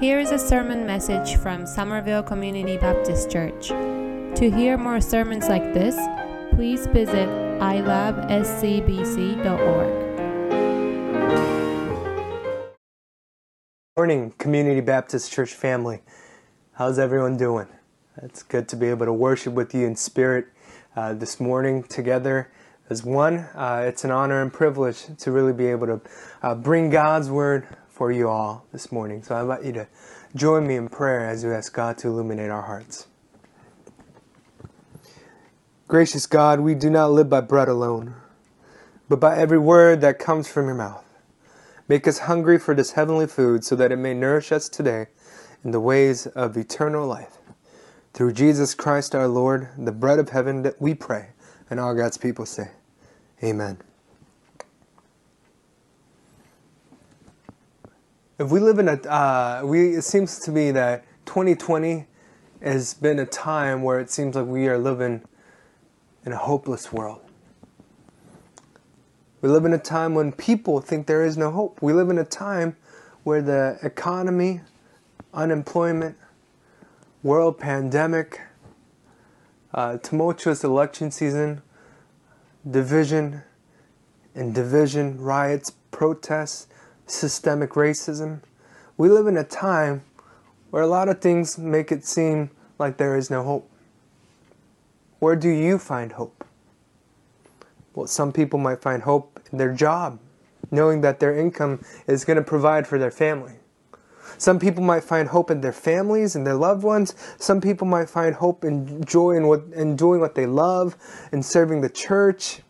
Here is a sermon message from Somerville Community Baptist Church. To hear more sermons like this, please visit ilabscbc.org. Morning, Community Baptist Church family. How's everyone doing? It's good to be able to worship with you in spirit uh, this morning together as one. Uh, it's an honor and privilege to really be able to uh, bring God's word for you all this morning. So I invite you to join me in prayer as we ask God to illuminate our hearts. Gracious God, we do not live by bread alone, but by every word that comes from your mouth. Make us hungry for this heavenly food so that it may nourish us today in the ways of eternal life. Through Jesus Christ our Lord, the bread of heaven that we pray, and all God's people say, Amen. If we live in a, uh, we it seems to me that 2020 has been a time where it seems like we are living in a hopeless world. We live in a time when people think there is no hope. We live in a time where the economy, unemployment, world pandemic, uh, tumultuous election season, division and division, riots, protests, systemic racism. We live in a time where a lot of things make it seem like there is no hope. Where do you find hope? Well, some people might find hope in their job, knowing that their income is going to provide for their family. Some people might find hope in their families and their loved ones. Some people might find hope and joy in, what, in doing what they love and serving the church.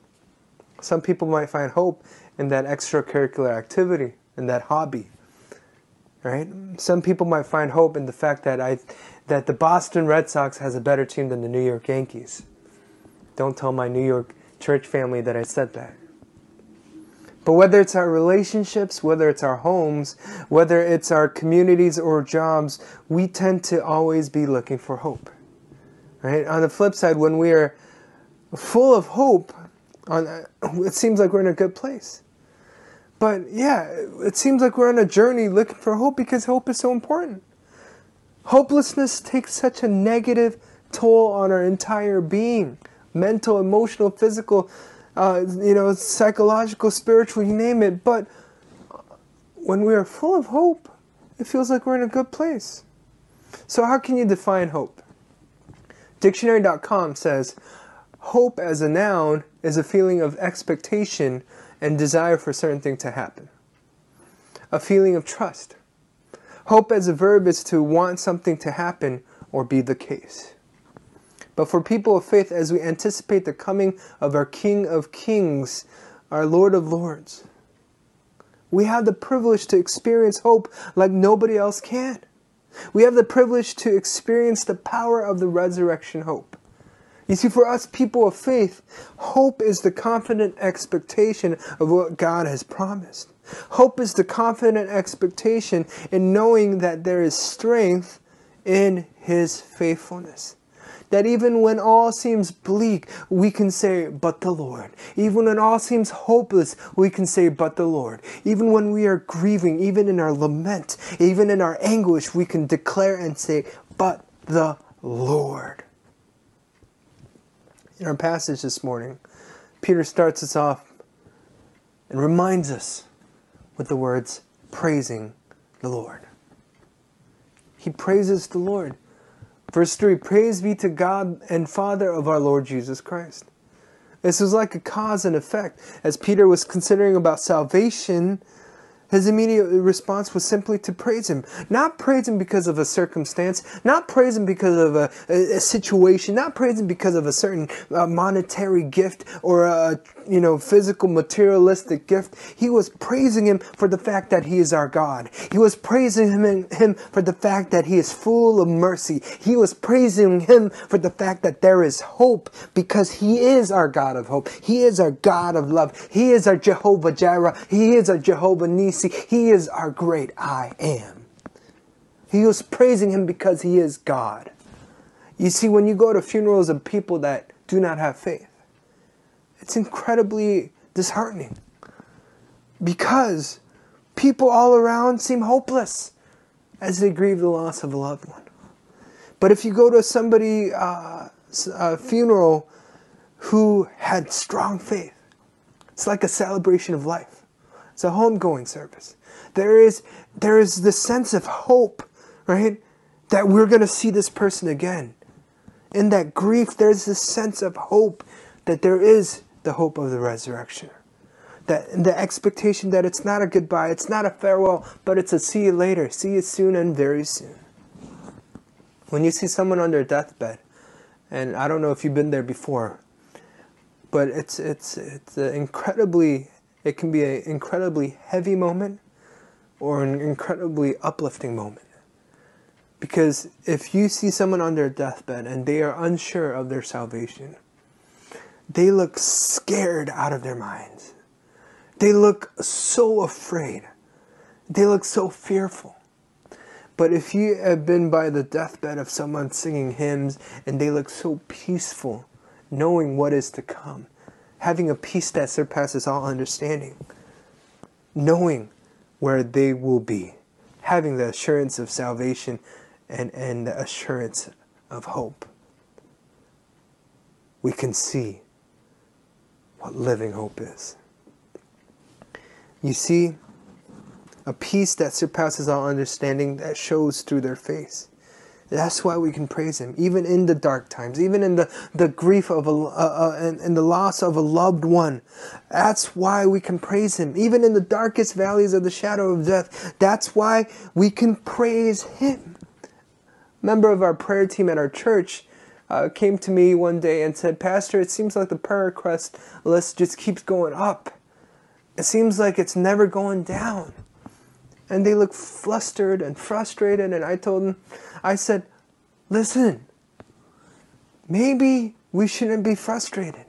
Some people might find hope in that extracurricular activity and that hobby. Right? Some people might find hope in the fact that I that the Boston Red Sox has a better team than the New York Yankees. Don't tell my New York church family that I said that. But whether it's our relationships, whether it's our homes, whether it's our communities or jobs, we tend to always be looking for hope. Right? On the flip side, when we are full of hope, on it seems like we're in a good place. But yeah, it seems like we're on a journey looking for hope because hope is so important. Hopelessness takes such a negative toll on our entire being mental, emotional, physical, uh, you know, psychological, spiritual, you name it. But when we are full of hope, it feels like we're in a good place. So, how can you define hope? Dictionary.com says hope as a noun is a feeling of expectation and desire for certain thing to happen, a feeling of trust. Hope as a verb is to want something to happen or be the case. But for people of faith, as we anticipate the coming of our King of Kings, our Lord of Lords, we have the privilege to experience hope like nobody else can. We have the privilege to experience the power of the resurrection hope. You see, for us people of faith, hope is the confident expectation of what God has promised. Hope is the confident expectation in knowing that there is strength in His faithfulness. That even when all seems bleak, we can say, but the Lord. Even when all seems hopeless, we can say, but the Lord. Even when we are grieving, even in our lament, even in our anguish, we can declare and say, but the Lord. In our passage this morning, Peter starts us off and reminds us with the words, praising the Lord. He praises the Lord. Verse 3 Praise be to God and Father of our Lord Jesus Christ. This was like a cause and effect. As Peter was considering about salvation, his immediate response was simply to praise him. Not praise him because of a circumstance, not praise him because of a, a, a situation, not praise him because of a certain uh, monetary gift or a you know physical materialistic gift. He was praising him for the fact that he is our God. He was praising him, him for the fact that he is full of mercy. He was praising him for the fact that there is hope because he is our God of hope. He is our God of love. He is our Jehovah Jireh. He is our Jehovah Nisi. He is our great I am. He was praising him because he is God. You see, when you go to funerals of people that do not have faith, it's incredibly disheartening because people all around seem hopeless. as they grieve the loss of a loved one. But if you go to somebody uh, funeral who had strong faith, it's like a celebration of life. It's a homegoing service. There is there is this sense of hope, right? That we're going to see this person again. In that grief, there's this sense of hope that there is the hope of the resurrection. That the expectation that it's not a goodbye, it's not a farewell, but it's a see you later, see you soon and very soon. When you see someone on their deathbed, and I don't know if you've been there before, but it's it's it's an incredibly it can be an incredibly heavy moment or an incredibly uplifting moment. Because if you see someone on their deathbed and they are unsure of their salvation, they look scared out of their minds. They look so afraid. They look so fearful. But if you have been by the deathbed of someone singing hymns and they look so peaceful, knowing what is to come, having a peace that surpasses all understanding, knowing where they will be, having the assurance of salvation and, and the assurance of hope. We can see what living hope is. You see, a peace that surpasses all understanding that shows through their face. That's why we can praise Him, even in the dark times, even in the, the grief of a, uh, uh, and, and the loss of a loved one. That's why we can praise Him, even in the darkest valleys of the shadow of death. That's why we can praise Him. A member of our prayer team at our church uh, came to me one day and said, Pastor, it seems like the prayer request list just keeps going up. It seems like it's never going down. And they look flustered and frustrated, and I told them, I said, listen, maybe we shouldn't be frustrated.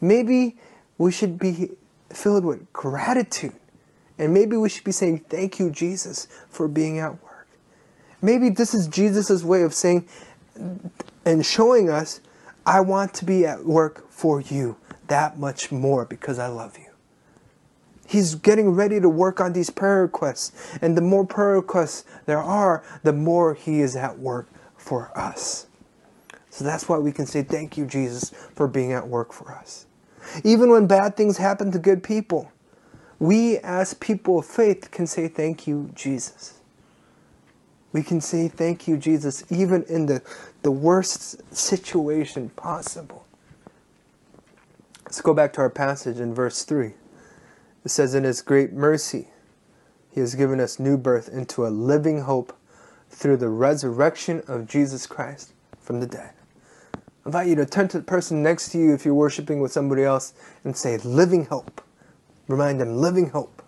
Maybe we should be filled with gratitude. And maybe we should be saying, Thank you, Jesus, for being at work. Maybe this is Jesus' way of saying and showing us, I want to be at work for you that much more because I love you. He's getting ready to work on these prayer requests. And the more prayer requests there are, the more He is at work for us. So that's why we can say, Thank you, Jesus, for being at work for us. Even when bad things happen to good people, we as people of faith can say, Thank you, Jesus. We can say, Thank you, Jesus, even in the, the worst situation possible. Let's go back to our passage in verse 3. It says, In His great mercy, He has given us new birth into a living hope through the resurrection of Jesus Christ from the dead. I invite you to turn to the person next to you if you're worshiping with somebody else and say, Living hope. Remind them, living hope.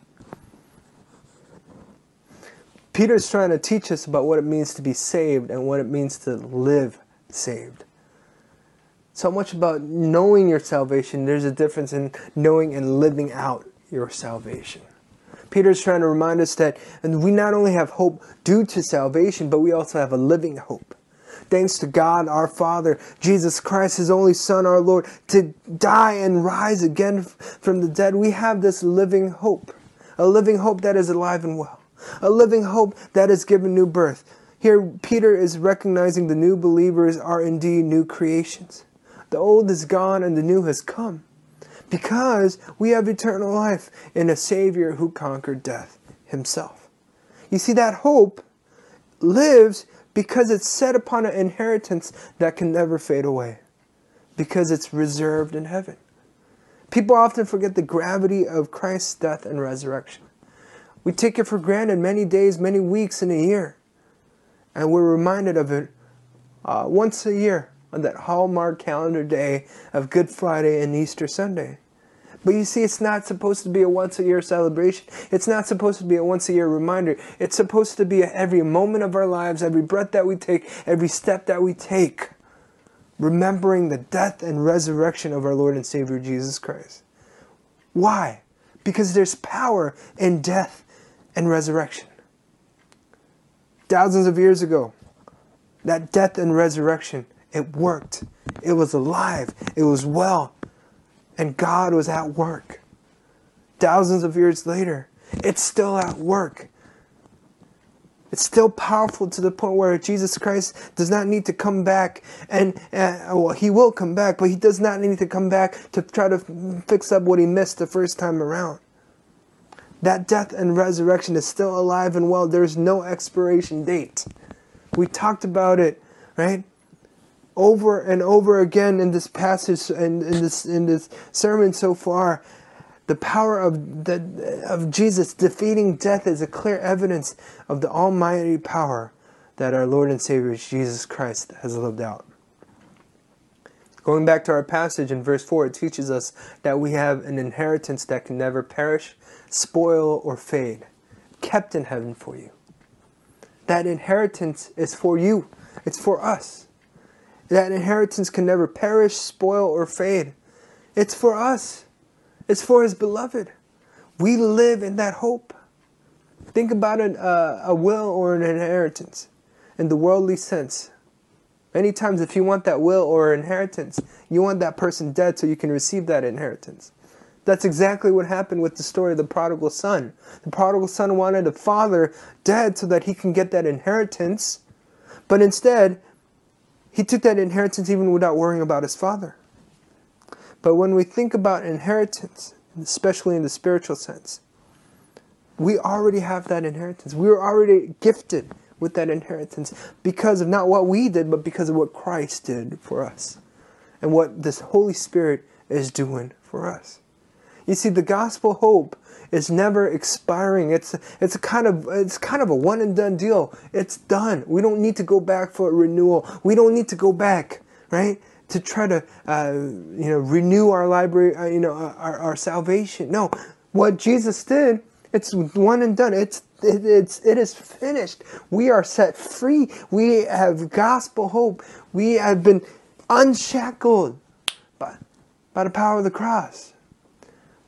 Peter's trying to teach us about what it means to be saved and what it means to live saved. So much about knowing your salvation, there's a difference in knowing and living out your salvation. Peter's trying to remind us that we not only have hope due to salvation, but we also have a living hope. Thanks to God our Father, Jesus Christ, His only Son, our Lord, to die and rise again from the dead, we have this living hope. A living hope that is alive and well. A living hope that is given new birth. Here, Peter is recognizing the new believers are indeed new creations. The old is gone and the new has come because we have eternal life in a Savior who conquered death himself. You see, that hope lives because it's set upon an inheritance that can never fade away, because it's reserved in heaven. People often forget the gravity of Christ's death and resurrection. We take it for granted many days, many weeks in a year, and we're reminded of it uh, once a year on that hallmark calendar day of Good Friday and Easter Sunday. But you see, it's not supposed to be a once a year celebration. It's not supposed to be a once a year reminder. It's supposed to be every moment of our lives, every breath that we take, every step that we take, remembering the death and resurrection of our Lord and Savior Jesus Christ. Why? Because there's power in death and resurrection. Thousands of years ago, that death and resurrection, it worked. It was alive. It was well. And God was at work. Thousands of years later, it's still at work. It's still powerful to the point where Jesus Christ does not need to come back, and uh, well, he will come back, but he does not need to come back to try to fix up what he missed the first time around. That death and resurrection is still alive and well. There's no expiration date. We talked about it, right? Over and over again in this passage and in, this in this sermon so far the power of, the, of Jesus defeating death is a clear evidence of the almighty power that our Lord and Savior Jesus Christ has lived out. Going back to our passage in verse 4, it teaches us that we have an inheritance that can never perish, spoil, or fade, kept in heaven for you. That inheritance is for you, it's for us. That inheritance can never perish, spoil, or fade. It's for us. It's for his beloved. We live in that hope. Think about it, uh, a will or an inheritance in the worldly sense. Many times, if you want that will or inheritance, you want that person dead so you can receive that inheritance. That's exactly what happened with the story of the prodigal son. The prodigal son wanted the father dead so that he can get that inheritance, but instead, he took that inheritance even without worrying about his father. But when we think about inheritance, especially in the spiritual sense, we already have that inheritance. We are already gifted with that inheritance because of not what we did, but because of what Christ did for us and what this Holy Spirit is doing for us. You see, the gospel hope is never expiring. It's it's kind of it's kind of a one and done deal. It's done. We don't need to go back for a renewal. We don't need to go back, right? to try to uh, you know renew our library, uh, you know our, our salvation. No, what Jesus did, it's one and done. It's it, it's it is finished. We are set free. We have gospel hope. We have been unshackled by, by the power of the cross.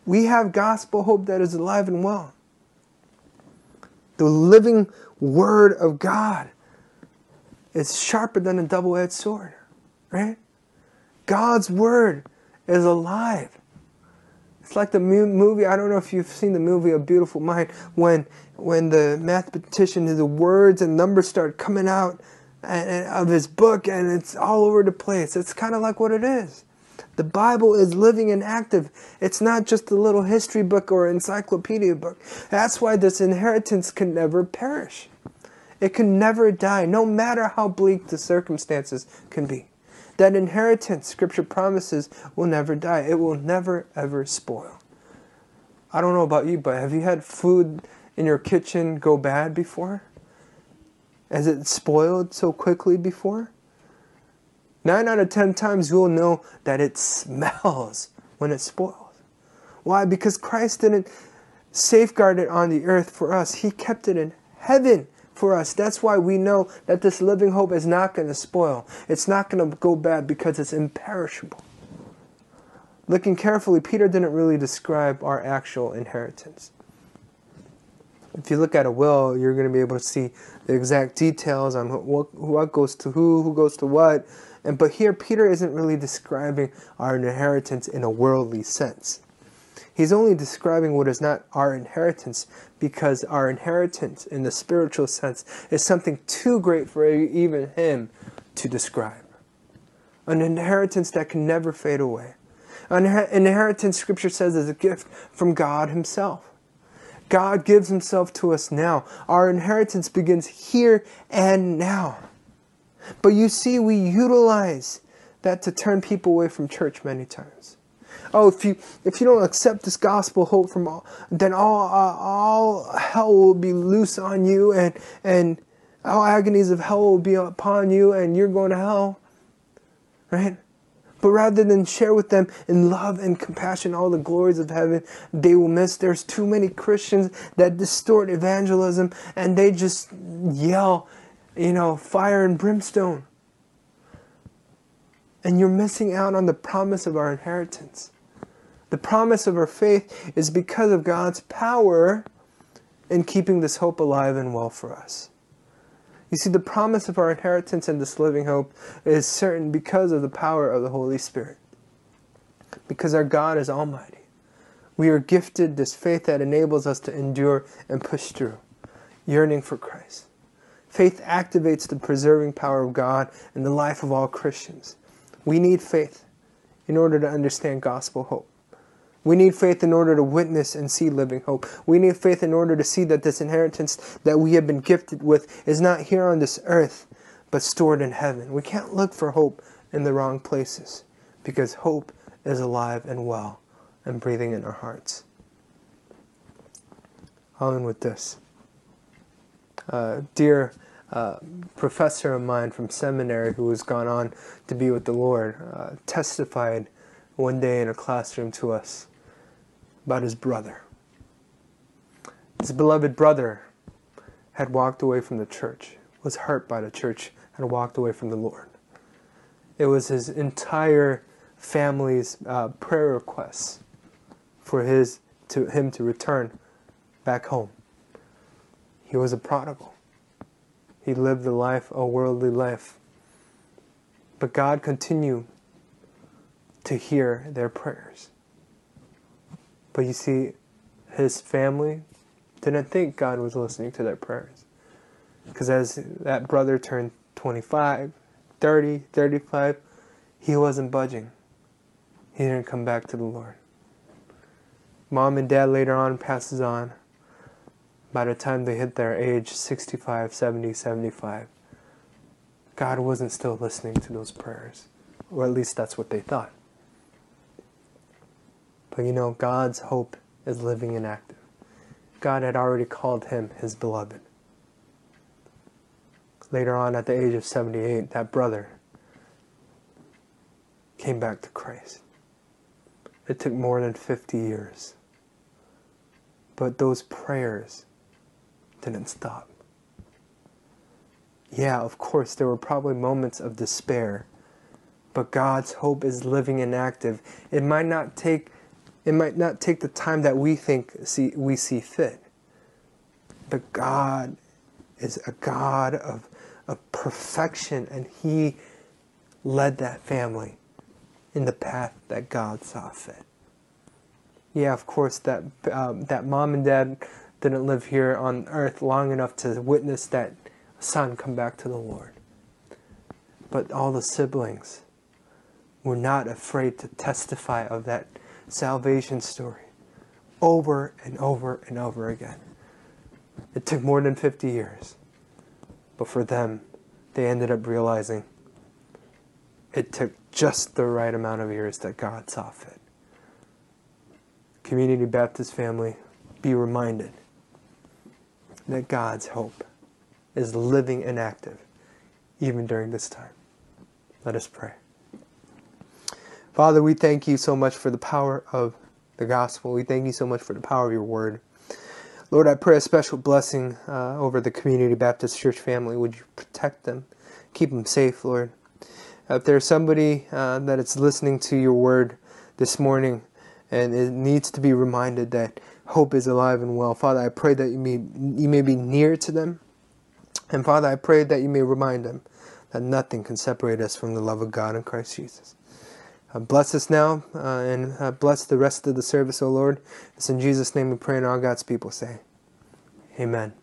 We have gospel hope that is alive and well. The living word of God is sharper than a double-edged sword, right? God's word is alive. It's like the movie. I don't know if you've seen the movie A Beautiful Mind when when the mathematician, the words and numbers start coming out of his book, and it's all over the place. It's kind of like what it is. The Bible is living and active. It's not just a little history book or encyclopedia book. That's why this inheritance can never perish. It can never die, no matter how bleak the circumstances can be. That inheritance, Scripture promises, will never die. It will never, ever spoil. I don't know about you, but have you had food in your kitchen go bad before? Has it spoiled so quickly before? Nine out of ten times you'll know that it smells when it spoils. Why? Because Christ didn't safeguard it on the earth for us, He kept it in heaven for us. That's why we know that this living hope is not going to spoil. It's not going to go bad because it's imperishable. Looking carefully, Peter didn't really describe our actual inheritance. If you look at a will, you're going to be able to see the exact details on what, what goes to who, who goes to what. And but here, Peter isn't really describing our inheritance in a worldly sense. He's only describing what is not our inheritance because our inheritance in the spiritual sense is something too great for even him to describe. An inheritance that can never fade away. An inheritance, Scripture says, is a gift from God Himself. God gives Himself to us now. Our inheritance begins here and now. But you see, we utilize that to turn people away from church many times oh, if you if you don't accept this gospel hope from all, then all uh, all hell will be loose on you, and and all agonies of hell will be upon you, and you're going to hell, right? But rather than share with them in love and compassion all the glories of heaven, they will miss. There's too many Christians that distort evangelism and they just yell, you know, fire and brimstone. And you're missing out on the promise of our inheritance. The promise of our faith is because of God's power in keeping this hope alive and well for us. You see, the promise of our inheritance and this living hope is certain because of the power of the Holy Spirit. Because our God is almighty. We are gifted this faith that enables us to endure and push through, yearning for Christ. Faith activates the preserving power of God in the life of all Christians. We need faith in order to understand gospel hope. We need faith in order to witness and see living hope. We need faith in order to see that this inheritance that we have been gifted with is not here on this earth, but stored in heaven. We can't look for hope in the wrong places because hope is alive and well and breathing in our hearts. I'll end with this. Uh, dear uh, professor of mine from seminary who has gone on to be with the Lord uh, testified one day in a classroom to us about his brother. His beloved brother had walked away from the church, was hurt by the church, and walked away from the Lord. It was his entire family's uh, prayer requests for his to him to return back home. He was a prodigal. He lived a life, a worldly life. But God continued to hear their prayers. But you see, his family didn't think God was listening to their prayers. Because as that brother turned 25, 30, 35, he wasn't budging. He didn't come back to the Lord. Mom and dad later on passes on. By the time they hit their age 65, 70, 75, God wasn't still listening to those prayers. Or at least that's what they thought. But you know, God's hope is living and active. God had already called him his beloved. Later on, at the age of 78, that brother came back to Christ. It took more than 50 years. But those prayers didn't stop. Yeah, of course, there were probably moments of despair, but God's hope is living and active. It might not take it might not take the time that we think see, we see fit. But God is a God of, of perfection, and He led that family in the path that God saw fit. Yeah, of course, that um, that mom and dad didn't live here on earth long enough to witness that son come back to the Lord. But all the siblings were not afraid to testify of that salvation story over and over and over again. It took more than 50 years. But for them, they ended up realizing it took just the right amount of years that God saw fit. Community Baptist family, be reminded that God's hope is living and active even during this time. Let us pray. Father, we thank you so much for the power of the gospel. We thank you so much for the power of your word. Lord, I pray a special blessing uh, over the Community Baptist Church family. Would you protect them, keep them safe, Lord? If there's somebody uh, that is listening to your word this morning and it needs to be reminded that hope is alive and well, Father, I pray that you may, you may be near to them. And Father, I pray that you may remind them that nothing can separate us from the love of God in Christ Jesus. Uh, bless us now uh, and uh, bless the rest of the service, O Lord. It's in Jesus' name we pray, and all God's people say, Amen.